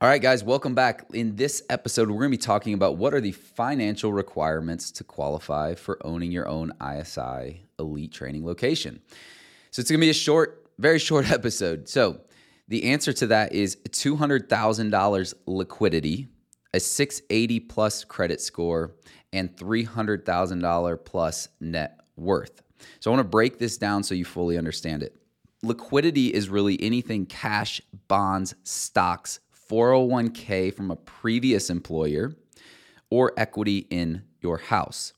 All right, guys, welcome back. In this episode, we're going to be talking about what are the financial requirements to qualify for owning your own ISI elite training location. So it's going to be a short, very short episode. So the answer to that is $200,000 liquidity, a 680 plus credit score, and $300,000 plus net worth. So I want to break this down so you fully understand it. Liquidity is really anything cash, bonds, stocks, 401k from a previous employer, or equity in your house.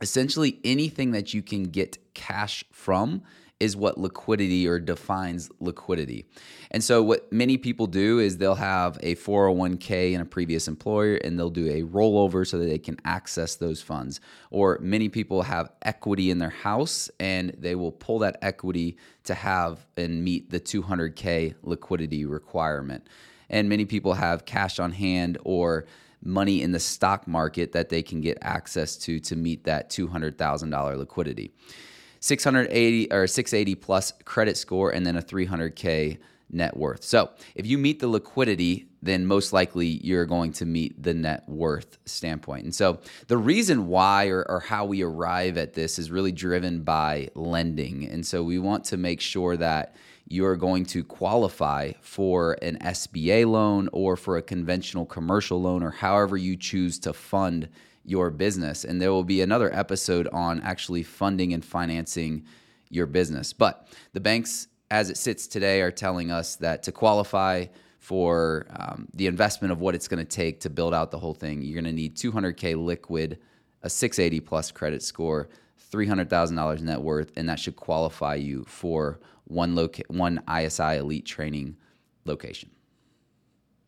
Essentially, anything that you can get cash from is what liquidity or defines liquidity. And so, what many people do is they'll have a 401k in a previous employer and they'll do a rollover so that they can access those funds. Or many people have equity in their house and they will pull that equity to have and meet the 200k liquidity requirement. And many people have cash on hand or money in the stock market that they can get access to to meet that $200,000 liquidity. 680 or 680 plus credit score and then a 300k net worth. So, if you meet the liquidity, then most likely you're going to meet the net worth standpoint. And so, the reason why or, or, how we arrive at this is really driven by lending. And so, we want to make sure that you're going to qualify for an SBA loan or for a conventional commercial loan or however you choose to fund your business. And there will be another episode on actually funding and financing your business. But the banks, as it sits today, are telling us that to qualify for um, the investment of what it's going to take to build out the whole thing, you're going to need 200K liquid, a 680 plus credit score, $300,000 net worth, and that should qualify you for one, loca- one ISI elite training location.